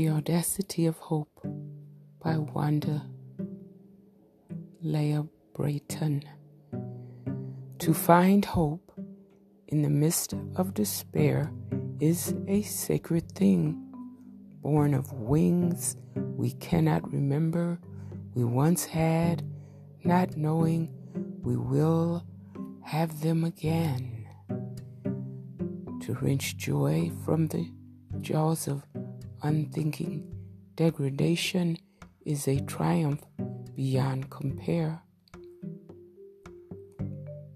The Audacity of Hope by Wanda Leah Brayton. To find hope in the midst of despair is a sacred thing, born of wings we cannot remember we once had, not knowing we will have them again. To wrench joy from the jaws of unthinking degradation is a triumph beyond compare.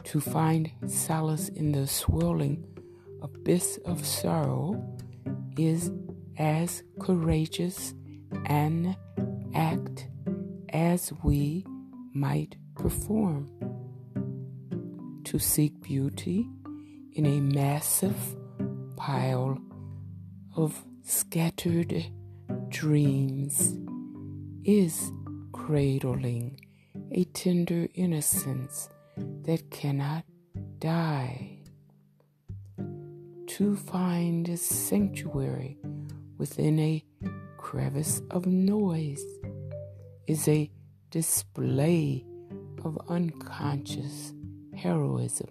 To find solace in the swirling abyss of sorrow is as courageous an act as we might perform. To seek beauty in a massive pile of scattered dreams is cradling a tender innocence that cannot die. To find a sanctuary within a crevice of noise is a display of unconscious heroism.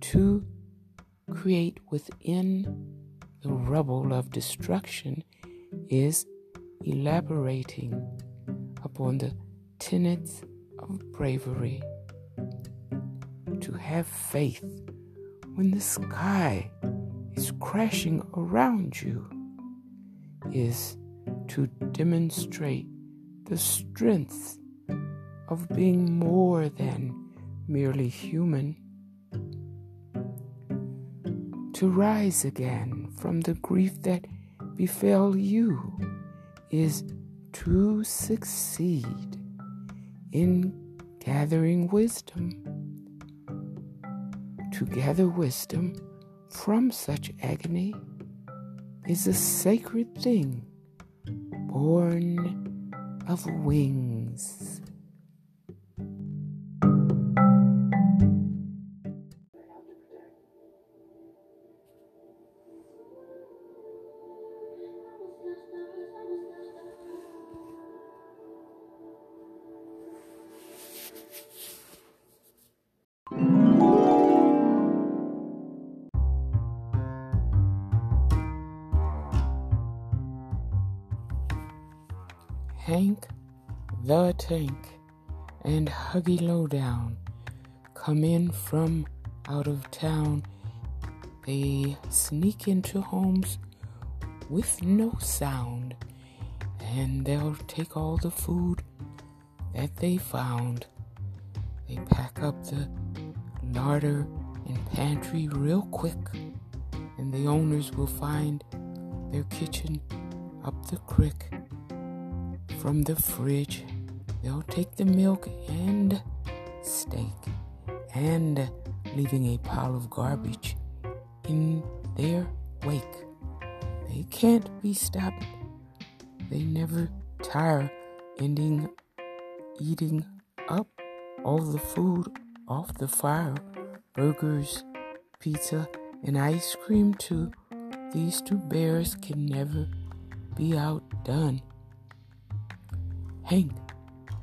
To create within the rubble of destruction is elaborating upon the tenets of bravery. To have faith when the sky is crashing around you is to demonstrate the strength of being more than merely human. To rise again from the grief that befell you is to succeed in gathering wisdom. To gather wisdom from such agony is a sacred thing born of wings. Tank and Huggy Lowdown come in from out of town. They sneak into homes with no sound, and they'll take all the food that they found. They pack up the larder and pantry real quick, and the owners will find their kitchen up the creek from the fridge. They'll take the milk and steak and leaving a pile of garbage in their wake. They can't be stopped. They never tire ending eating up all the food off the fire burgers, pizza, and ice cream, too. These two bears can never be outdone. Hank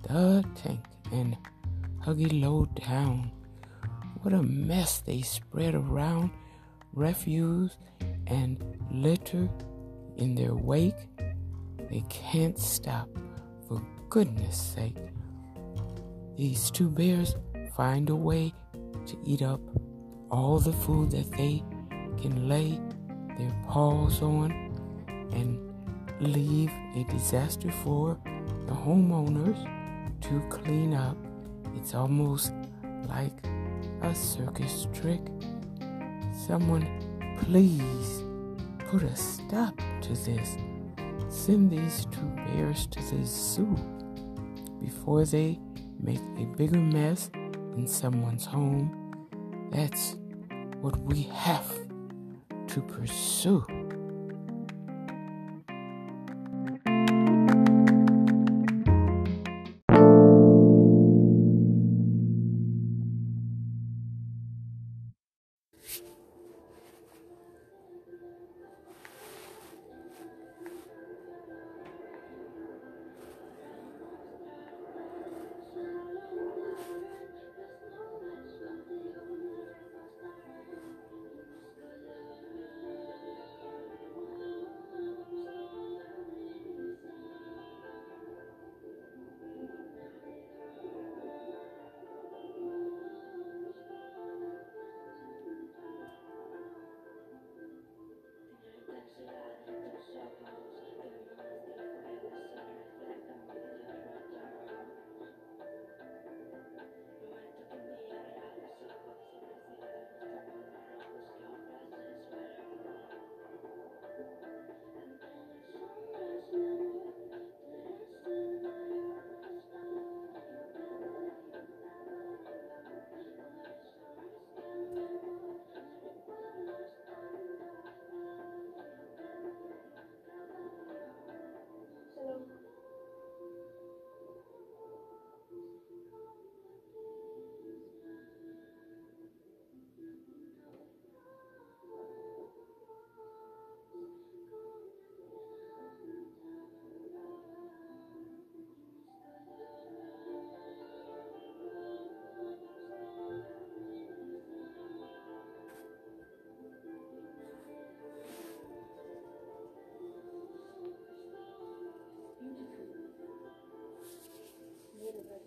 the Tank and Huggy Low Down. What a mess they spread around refuse and litter in their wake. They can't stop, for goodness sake. These two bears find a way to eat up all the food that they can lay their paws on and leave a disaster for the homeowners to clean up. It's almost like a circus trick. Someone, please put a stop to this. Send these two bears to the zoo before they make a bigger mess in someone's home. That's what we have to pursue.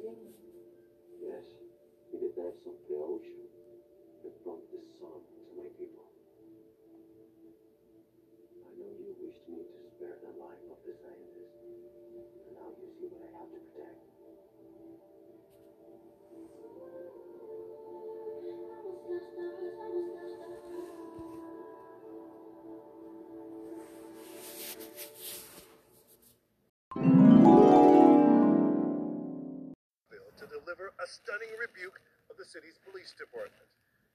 Yes, he did that some ocean that brought the sun to my people. I know you wished me to spare the life of the scientist, and now you see what I have to protect. A stunning rebuke of the city's police department,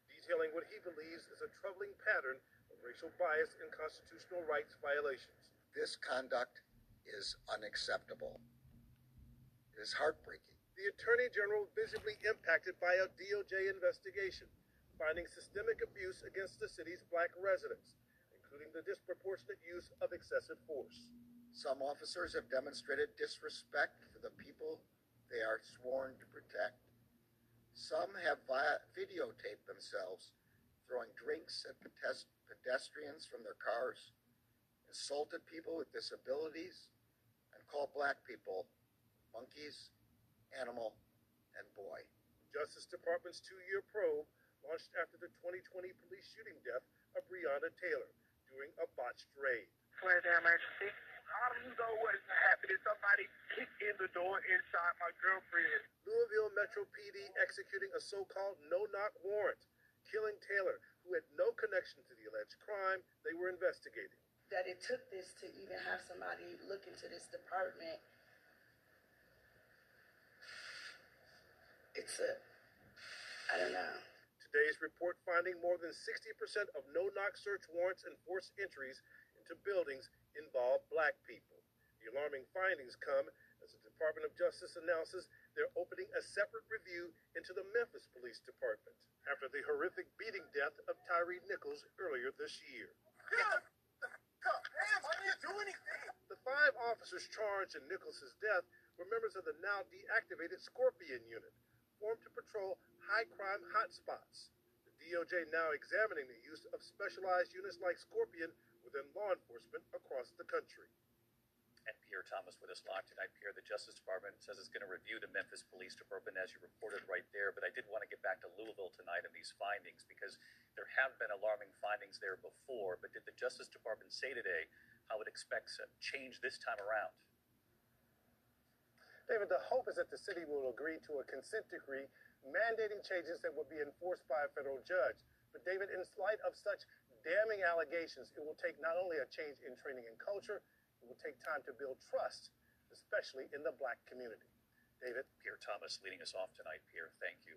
detailing what he believes is a troubling pattern of racial bias and constitutional rights violations. This conduct is unacceptable. It is heartbreaking. The Attorney General visibly impacted by a DOJ investigation, finding systemic abuse against the city's black residents, including the disproportionate use of excessive force. Some officers have demonstrated disrespect for the people they are sworn to protect. Some have vi- videotaped themselves throwing drinks at pedes- pedestrians from their cars, insulted people with disabilities, and called black people monkeys, animal, and boy. Justice Department's two-year probe launched after the 2020 police shooting death of Breonna Taylor during a botched raid. Flash emergency. I don't know what's happening. Somebody kicked in the door inside my girlfriend. Louisville Metro PD executing a so-called no-knock warrant, killing Taylor, who had no connection to the alleged crime they were investigating. that it took this to even have somebody look into this department. It's a, I don't know. Today's report finding more than 60% of no-knock search warrants and forced entries into buildings involve black people. The alarming findings come as the Department of Justice announces they're opening a separate review into the Memphis Police Department after the horrific beating death of Tyre Nichols earlier this year. Damn, I didn't do anything. The five officers charged in Nichols' death were members of the now deactivated Scorpion Unit, formed to patrol high crime hotspots. The DOJ now examining the use of specialized units like Scorpion within law enforcement across the country. And Pierre Thomas with us live tonight. Pierre, the Justice Department says it's going to review the Memphis Police Department, as you reported right there. But I did want to get back to Louisville tonight and these findings because there have been alarming findings there before. But did the Justice Department say today how it expects a change this time around? David, the hope is that the city will agree to a consent decree mandating changes that will be enforced by a federal judge. But, David, in light of such damning allegations, it will take not only a change in training and culture, it will take time to build trust, especially in the black community. David? Pierre Thomas leading us off tonight. Pierre, thank you.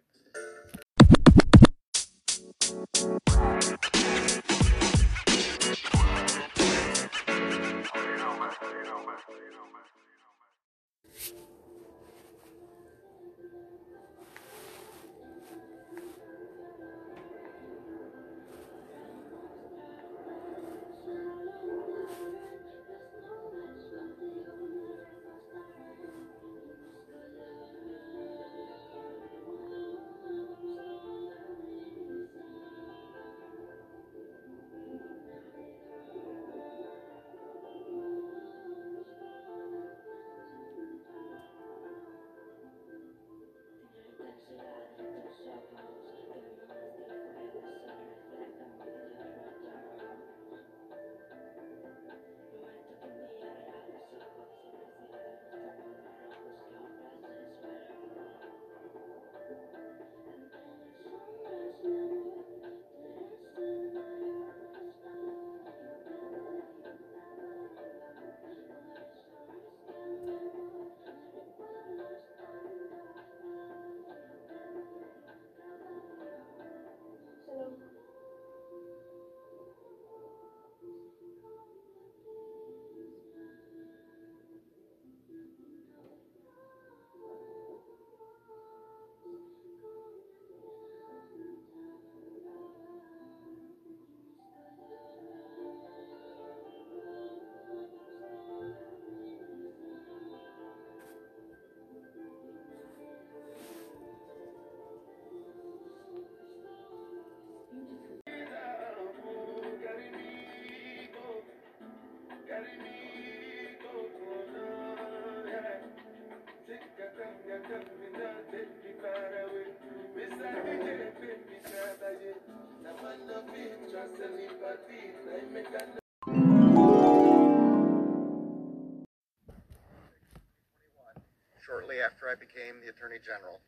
General,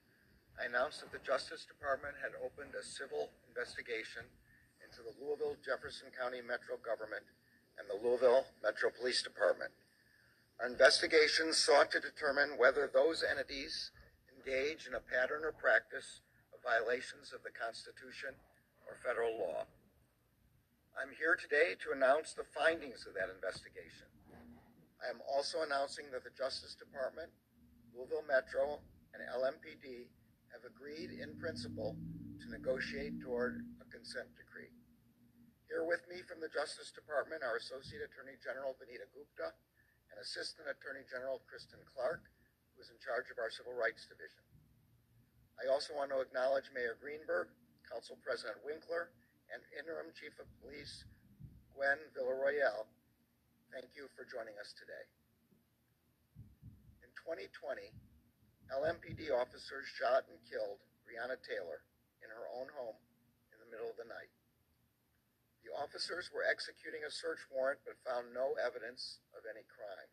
I announced that the Justice Department had opened a civil investigation into the Louisville Jefferson County Metro Government and the Louisville Metro Police Department. Our investigation sought to determine whether those entities engage in a pattern or practice of violations of the Constitution or federal law. I'm here today to announce the findings of that investigation. I am also announcing that the Justice Department, Louisville Metro, and LMPD have agreed in principle to negotiate toward a consent decree. Here with me from the Justice Department are Associate Attorney General Vanita Gupta and Assistant Attorney General Kristen Clarke, who is in charge of our Civil Rights Division. I also want to acknowledge Mayor Greenberg, Council President Winkler, and Interim Chief of Police Gwen Villarroel. Thank you for joining us today. In 2020, LMPD officers shot and killed Breonna Taylor in her own home in the middle of the night. The officers were executing a search warrant but found no evidence of any crime.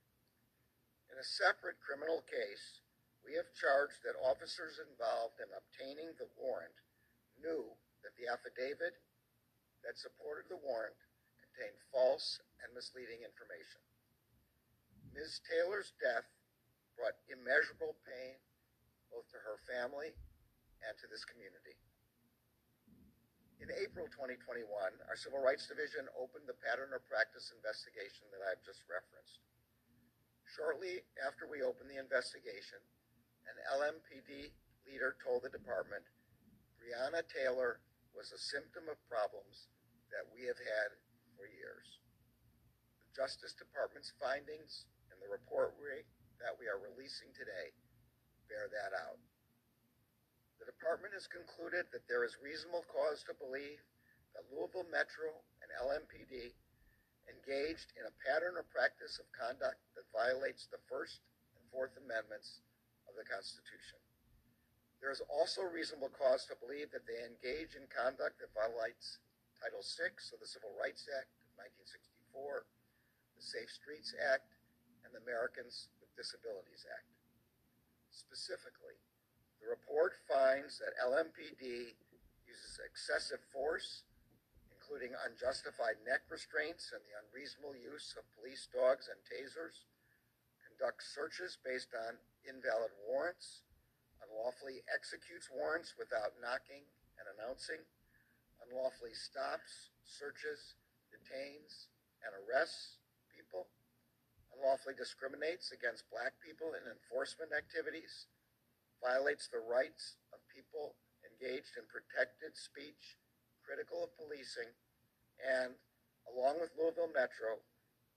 In a separate criminal case, we have charged that officers involved in obtaining the warrant knew that the affidavit that supported the warrant contained false and misleading information. Ms. Taylor's death brought immeasurable pain both to her family and to this community. In April 2021, our Civil Rights Division opened the pattern or practice investigation that I've just referenced. Shortly after we opened the investigation, an LMPD leader told the department Breonna Taylor was a symptom of problems that we have had for years. The Justice Department's findings and the report we, that we are releasing today bear that out. The department has concluded that there is reasonable cause to believe that Louisville Metro and LMPD engaged in a pattern or practice of conduct that violates the First and Fourth Amendments of the Constitution. There is also reasonable cause to believe that they engage in conduct that violates Title VI of the Civil Rights Act of 1964, the Safe Streets Act, and the Americans Disabilities Act. Specifically, the report finds that LMPD uses excessive force, including unjustified neck restraints and the unreasonable use of police dogs and tasers, conducts searches based on invalid warrants, unlawfully executes warrants without knocking and announcing, unlawfully stops, searches, detains, and arrests unlawfully discriminates against black people in enforcement activities, violates the rights of people engaged in protected speech critical of policing, and, along with Louisville Metro,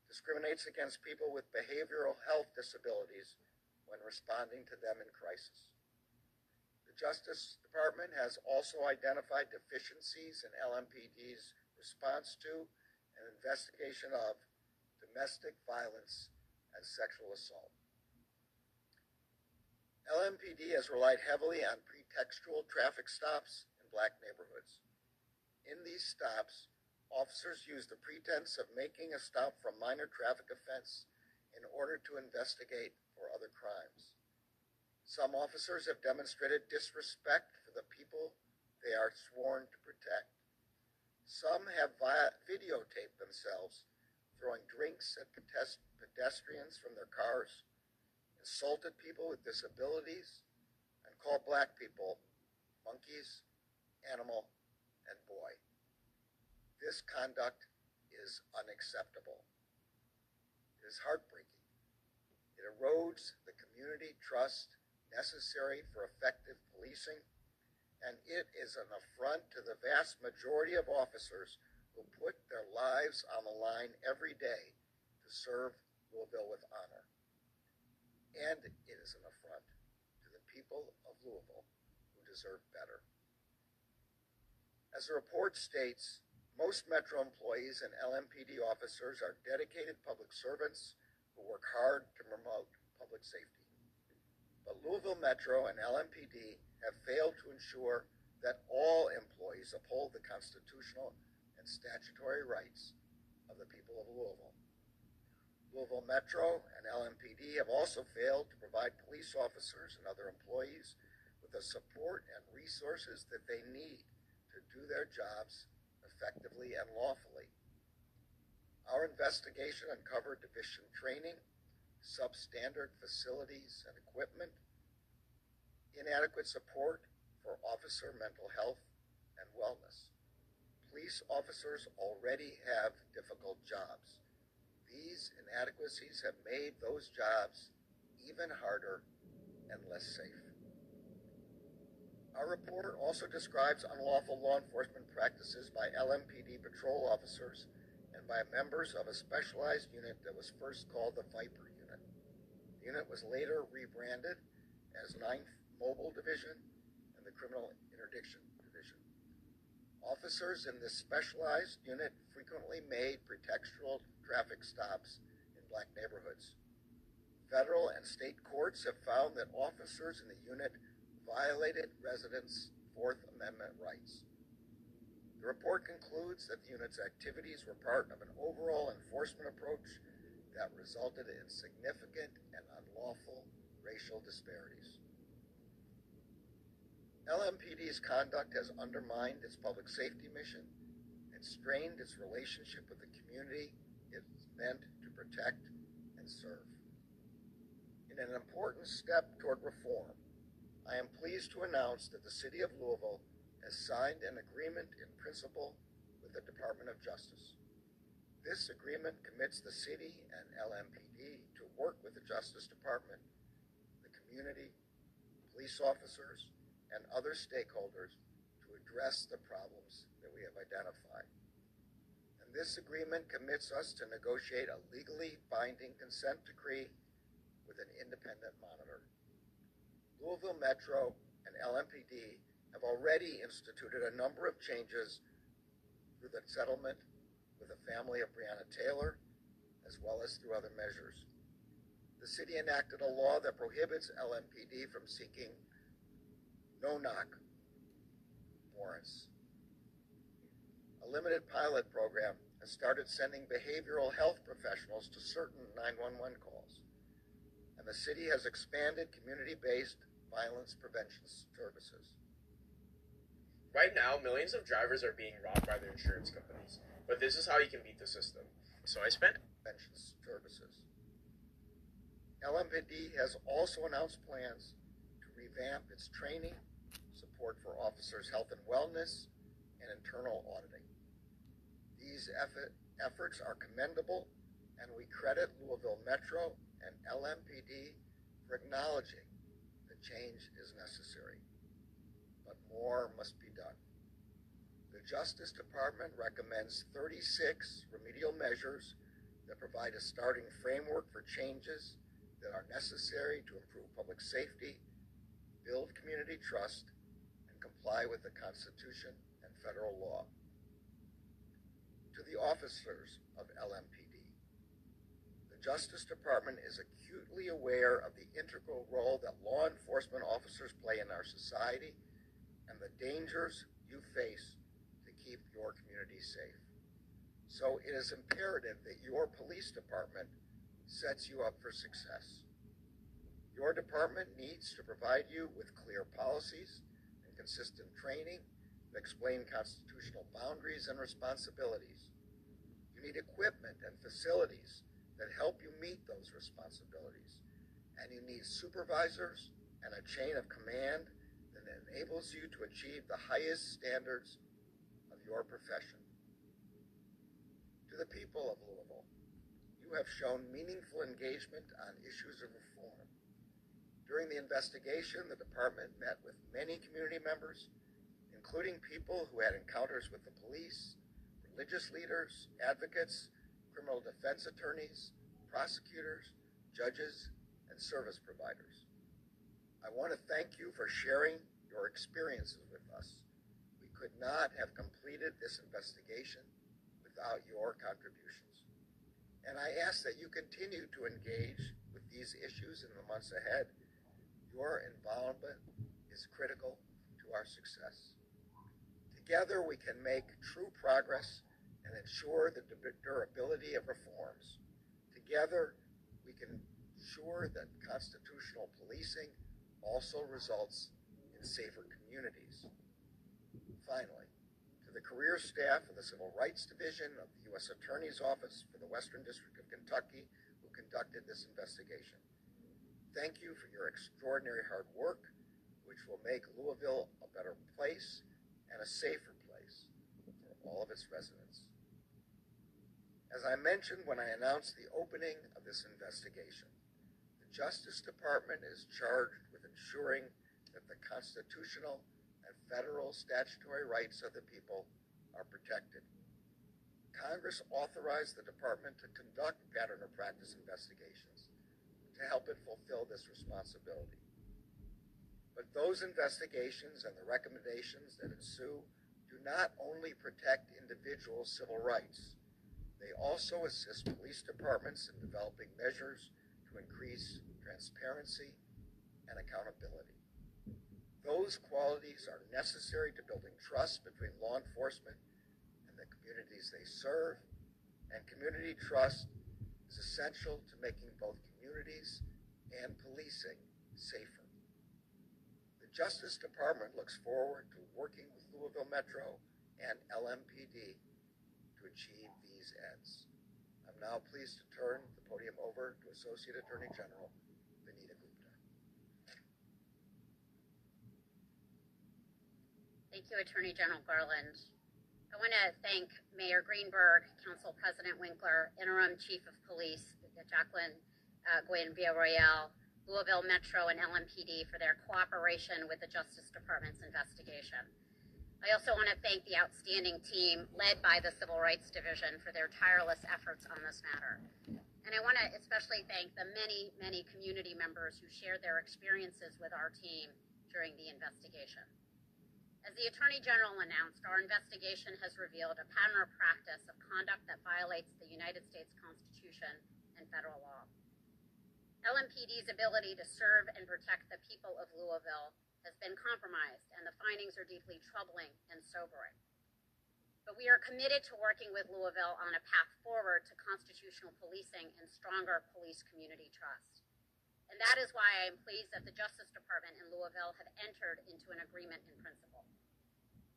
discriminates against people with behavioral health disabilities when responding to them in crisis. The Justice Department has also identified deficiencies in LMPD's response to and investigation of domestic violence and sexual assault. LMPD has relied heavily on pretextual traffic stops in black neighborhoods. In these stops, officers use the pretense of making a stop for minor traffic offense in order to investigate for other crimes. Some officers have demonstrated disrespect for the people they are sworn to protect. Some have vi- videotaped themselves throwing drinks at pedestrians from their cars, insulted people with disabilities, and called black people monkeys, animal, and boy. This conduct is unacceptable. It is heartbreaking. It erodes the community trust necessary for effective policing, and it is an affront to the vast majority of officers who put their lives on the line every day to serve Louisville with honor. And it is an affront to the people of Louisville who deserve better. As the report states, most Metro employees and LMPD officers are dedicated public servants who work hard to promote public safety. But Louisville Metro and LMPD have failed to ensure that all employees uphold the constitutional and statutory rights of the people of Louisville. Louisville Metro and LMPD have also failed to provide police officers and other employees with the support and resources that they need to do their jobs effectively and lawfully. Our investigation uncovered deficient training, substandard facilities and equipment, inadequate support for officer mental health and wellness. Police officers already have difficult jobs. These inadequacies have made those jobs even harder and less safe. Our report also describes unlawful law enforcement practices by LMPD patrol officers and by members of a specialized unit that was first called the Viper Unit. The unit was later rebranded as 9th Mobile Division and the Criminal Interdiction. Officers in this specialized unit frequently made pretextual traffic stops in black neighborhoods. Federal and state courts have found that officers in the unit violated residents' Fourth Amendment rights. The report concludes that the unit's activities were part of an overall enforcement approach that resulted in significant and unlawful racial disparities. LMPD's conduct has undermined its public safety mission and strained its relationship with the community it's meant to protect and serve. In an important step toward reform, I am pleased to announce that the City of Louisville has signed an agreement in principle with the Department of Justice. This agreement commits the city and LMPD to work with the Justice Department, the community, police officers, and other stakeholders to address the problems that we have identified. And this agreement commits us to negotiate a legally binding consent decree with an independent monitor. Louisville Metro and LMPD have already instituted a number of changes through the settlement with the family of Breonna Taylor, as well as through other measures. The city enacted a law that prohibits LMPD from seeking no knock warrants. A limited pilot program has started sending behavioral health professionals to certain 911 calls, and the city has expanded community based violence prevention services. Right now, millions of drivers are being robbed by their insurance companies, but this is how you can beat the system. So I spent prevention services. LMPD has also announced plans to revamp its training, support for officers' health and wellness, and internal auditing. These effort, efforts are commendable, and we credit Louisville Metro and LMPD for acknowledging that change is necessary. But more must be done. The Justice Department recommends 36 remedial measures that provide a starting framework for changes that are necessary to improve public safety, build community trust, comply with the Constitution and federal law. To the officers of LMPD, the Justice Department is acutely aware of the integral role that law enforcement officers play in our society and the dangers you face to keep your community safe. So it is imperative that your police department sets you up for success. Your department needs to provide you with clear policies consistent training that explain constitutional boundaries and responsibilities. You need equipment and facilities that help you meet those responsibilities. And you need supervisors and a chain of command that enables you to achieve the highest standards of your profession. To the people of Louisville, you have shown meaningful engagement on issues of reform. During the investigation, the department met with many community members, including people who had encounters with the police, religious leaders, advocates, criminal defense attorneys, prosecutors, judges, and service providers. I want to thank you for sharing your experiences with us. We could not have completed this investigation without your contributions. And I ask that you continue to engage with these issues in the months ahead. Your involvement is critical to our success. Together, we can make true progress and ensure the durability of reforms. Together, we can ensure that constitutional policing also results in safer communities. Finally, to the career staff of the Civil Rights Division of the U.S. Attorney's Office for the Western District of Kentucky who conducted this investigation, thank you for your extraordinary hard work, which will make Louisville a better place and a safer place for all of its residents. As I mentioned when I announced the opening of this investigation, the Justice Department is charged with ensuring that the constitutional and federal statutory rights of the people are protected. Congress authorized the department to conduct pattern or practice investigations to help it fulfill this responsibility. But those investigations and the recommendations that ensue do not only protect individual civil rights, they also assist police departments in developing measures to increase transparency and accountability. Those qualities are necessary to building trust between law enforcement and the communities they serve, and community trust is essential to making both communities and policing safer. The Justice Department looks forward to working with Louisville Metro and LMPD to achieve these ends. I'm now pleased to turn the podium over to Associate Attorney General Vanita Gupta. Thank you, Attorney General Garland. I want to thank Mayor Greenberg, Council President Winkler, Interim Chief of Police Jacqueline uh, Gwinn-Villaroel, Louisville Metro, and LMPD for their cooperation with the Justice Department's investigation. I also want to thank the outstanding team led by the Civil Rights Division for their tireless efforts on this matter. And I want to especially thank the many, many community members who shared their experiences with our team during the investigation. As the Attorney General announced, our investigation has revealed a pattern or practice of conduct that violates the United States Constitution and federal law. LMPD's ability to serve and protect the people of Louisville has been compromised, and the findings are deeply troubling and sobering. But we are committed to working with Louisville on a path forward to constitutional policing and stronger police community trust. And that is why I am pleased that the Justice Department and Louisville have entered into an agreement in principle.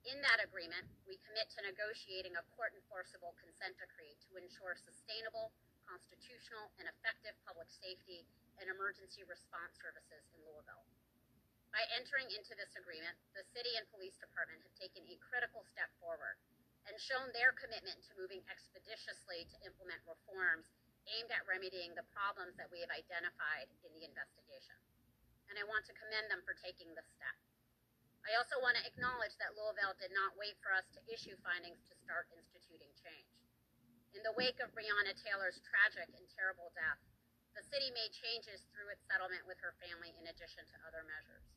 In that agreement, we commit to negotiating a court enforceable consent decree to ensure sustainable, constitutional, and effective public safety and emergency response services in Louisville. By entering into this agreement, the city and police department have taken a critical step forward and shown their commitment to moving expeditiously to implement reforms aimed at remedying the problems that we have identified in the investigation. And I want to commend them for taking this step. I also want to acknowledge that Louisville did not wait for us to issue findings to start instituting change. In the wake of Breonna Taylor's tragic and terrible death, the city made changes through its settlement with her family in addition to other measures.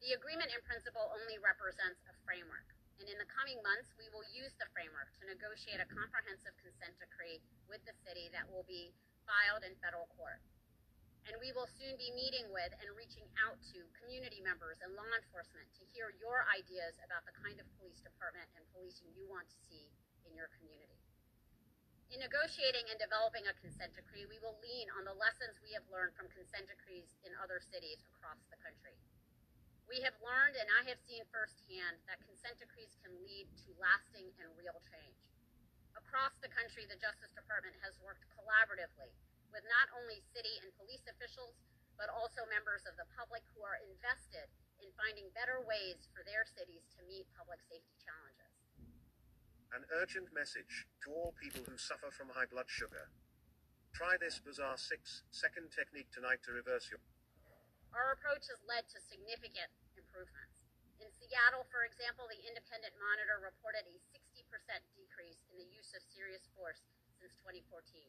The agreement in principle only represents a framework, and in the coming months, we will use the framework to negotiate a comprehensive consent decree with the city that will be filed in federal court. And we will soon be meeting with and reaching out to community members and law enforcement to hear your ideas about the kind of police department and policing you want to see in your community. In negotiating and developing a consent decree, we will lean on the lessons we have learned from consent decrees in other cities across the country. We have learned, and I have seen firsthand, that consent decrees can lead to lasting and real change. Across the country, the Justice Department has worked collaboratively with not only city and police officials, but also members of the public who are invested in finding better ways for their cities to meet public safety challenges. An urgent message to all people who suffer from high blood sugar. Try this bizarre six second technique tonight to reverse your. Our approach has led to significant improvements. In Seattle, for example, the Independent Monitor reported a 60% decrease in the use of serious force since 2014.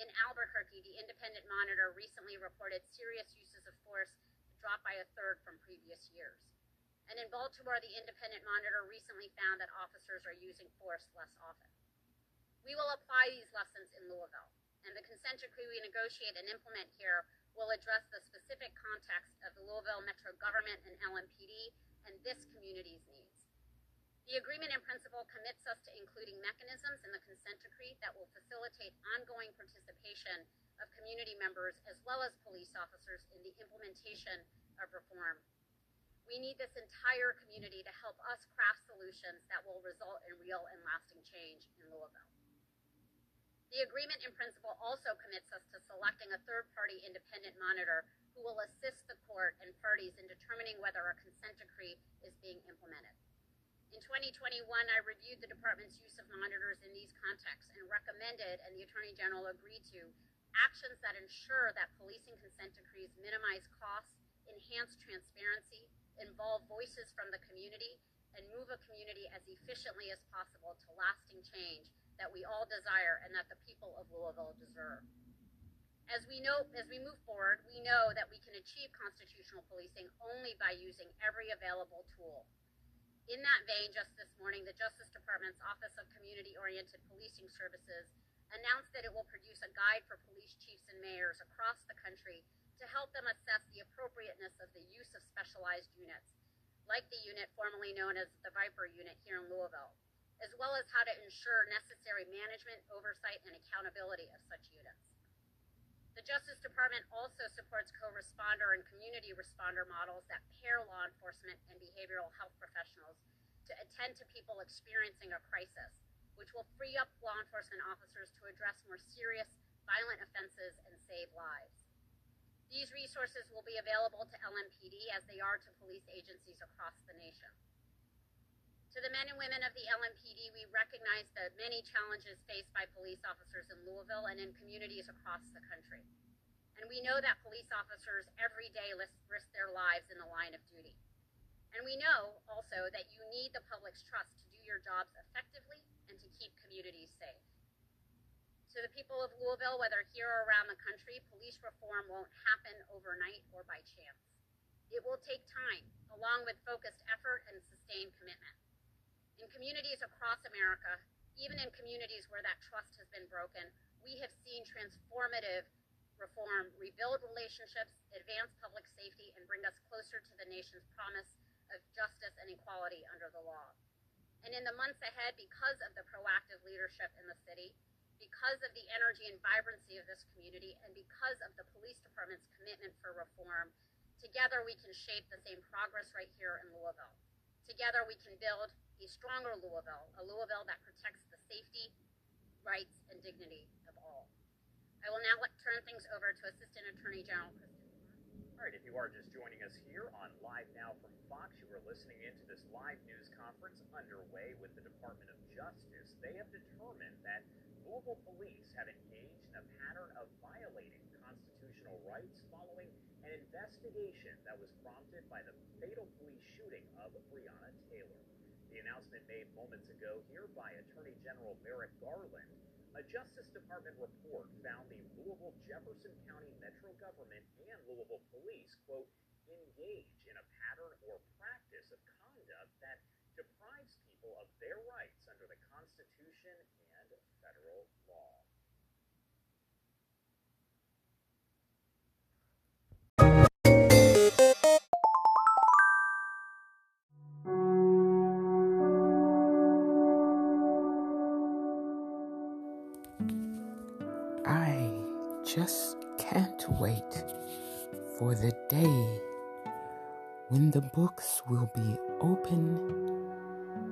In Albuquerque, the Independent Monitor recently reported serious uses of force dropped by a third from previous years. And in Baltimore, the Independent Monitor recently found that officers are using force less often. We will apply these lessons in Louisville, and the consent decree we negotiate and implement here will address the specific context of the Louisville Metro government and LMPD and this community's needs. The agreement in principle commits us to including mechanisms in the consent decree that will facilitate ongoing participation of community members as well as police officers in the implementation of reform. We need this entire community to help us craft solutions that will result in real and lasting change in Louisville. The agreement in principle also commits us to selecting a third party independent monitor who will assist the court and parties in determining whether a consent decree is being implemented. In 2021, I reviewed the department's use of monitors in these contexts and recommended, and the Attorney General agreed to, actions that ensure that policing consent decrees minimize costs, enhance transparency, involve voices from the community, and move a community as efficiently as possible to lasting change that we all desire and that the people of Louisville deserve. As we know, as we move forward, we know that we can achieve constitutional policing only by using every available tool. In that vein, just this morning, the Justice Department's Office of Community Oriented Policing Services announced that it will produce a guide for police chiefs and mayors across the country to help them assess the appropriateness of the use of specialized units, like the unit formerly known as the Viper Unit here in Louisville, as well as how to ensure necessary management, oversight, and accountability of such units. The Justice Department also supports co-responder and community responder models that pair law enforcement and behavioral health professionals to attend to people experiencing a crisis, which will free up law enforcement officers to address more serious violent offenses and save lives. These resources will be available to LMPD as they are to police agencies across the nation. To the men and women of the LMPD, we recognize the many challenges faced by police officers in Louisville and in communities across the country. And we know that police officers every day risk their lives in the line of duty. And we know also that you need the public's trust to do your jobs effectively and to keep communities safe. To the people of Louisville, whether here or around the country, police reform won't happen overnight or by chance. It will take time, along with focused effort and sustained commitment. In communities across America, even in communities where that trust has been broken, we have seen transformative reform rebuild relationships, advance public safety, and bring us closer to the nation's promise of justice and equality under the law. And in the months ahead, because of the proactive leadership in the city, because of the energy and vibrancy of this community, and because of the police department's commitment for reform, together we can shape the same progress right here in Louisville. Together we can build a stronger Louisville, a Louisville that protects the safety, rights, and dignity of all. I will now turn things over to Assistant Attorney General Kristen. All right, if you are just joining us here on Live Now from Fox, you are listening into this live news conference underway with the Department of Justice. They have determined that Louisville police have engaged in a pattern of violating constitutional rights following an investigation that was prompted by the fatal police shooting of Breonna Taylor. The announcement made moments ago here by Attorney General Merrick Garland. A Justice Department report found the Louisville Jefferson County Metro government and Louisville police, quote, engage in a pattern or practice of conduct that deprives people of their rights under the Constitution and federal law. For the day when the books will be open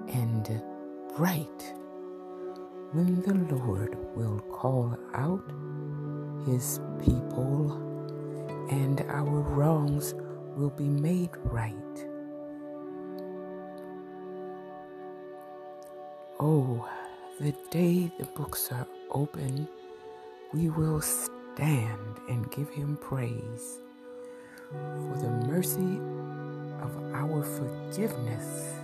and bright, when the Lord will call out his people and our wrongs will be made right. Oh, the day the books are open we will stand and give him praise for the mercy of our forgiveness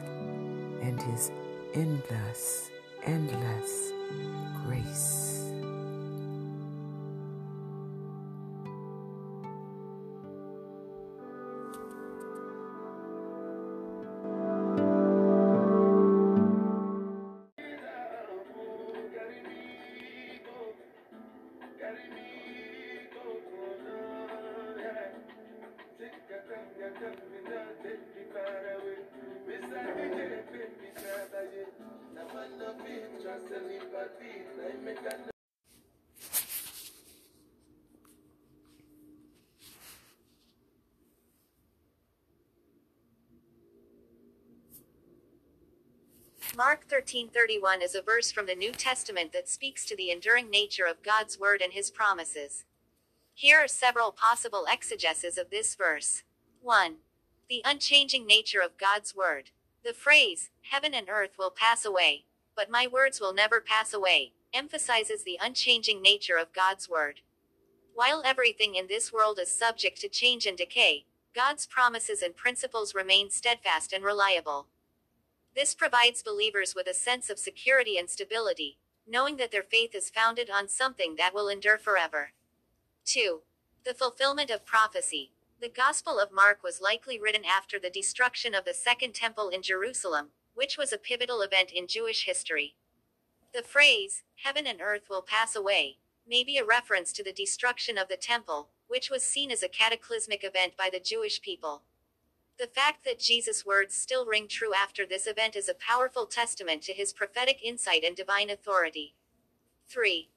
and his endless, endless grace. Mark 13:31 is a verse from the New Testament that speaks to the enduring nature of God's word and his promises. Here are several possible exegeses of this verse. 1. The unchanging nature of God's word. The phrase, heaven and earth will pass away, but my words will never pass away, emphasizes the unchanging nature of God's word. While everything in this world is subject to change and decay, God's promises and principles remain steadfast and reliable. This provides believers with a sense of security and stability, knowing that their faith is founded on something that will endure forever. 2. The fulfillment of prophecy. The Gospel of Mark was likely written after the destruction of the Second Temple in Jerusalem, which was a pivotal event in Jewish history. The phrase, heaven and earth will pass away, may be a reference to the destruction of the temple, which was seen as a cataclysmic event by the Jewish people. The fact that Jesus' words still ring true after this event is a powerful testament to his prophetic insight and divine authority. 3.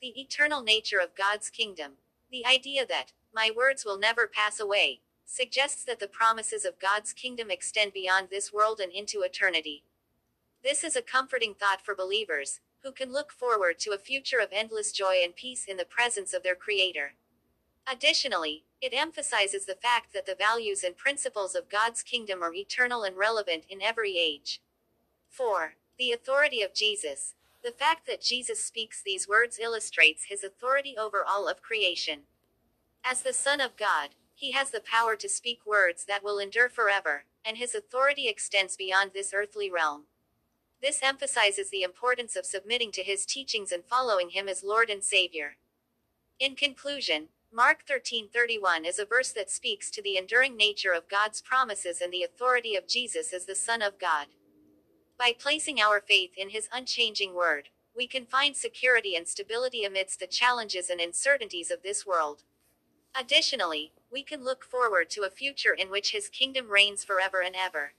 The eternal nature of God's kingdom. The idea that, my words will never pass away, suggests that the promises of God's kingdom extend beyond this world and into eternity. This is a comforting thought for believers, who can look forward to a future of endless joy and peace in the presence of their Creator. Additionally, it emphasizes the fact that the values and principles of God's kingdom are eternal and relevant in every age. 4. The authority of Jesus. The fact that Jesus speaks these words illustrates his authority over all of creation. As the Son of God, he has the power to speak words that will endure forever, and his authority extends beyond this earthly realm. This emphasizes the importance of submitting to his teachings and following him as Lord and Savior. In conclusion, Mark 13:31 is a verse that speaks to the enduring nature of God's promises and the authority of Jesus as the Son of God. By placing our faith in his unchanging word, we can find security and stability amidst the challenges and uncertainties of this world. Additionally, we can look forward to a future in which his kingdom reigns forever and ever.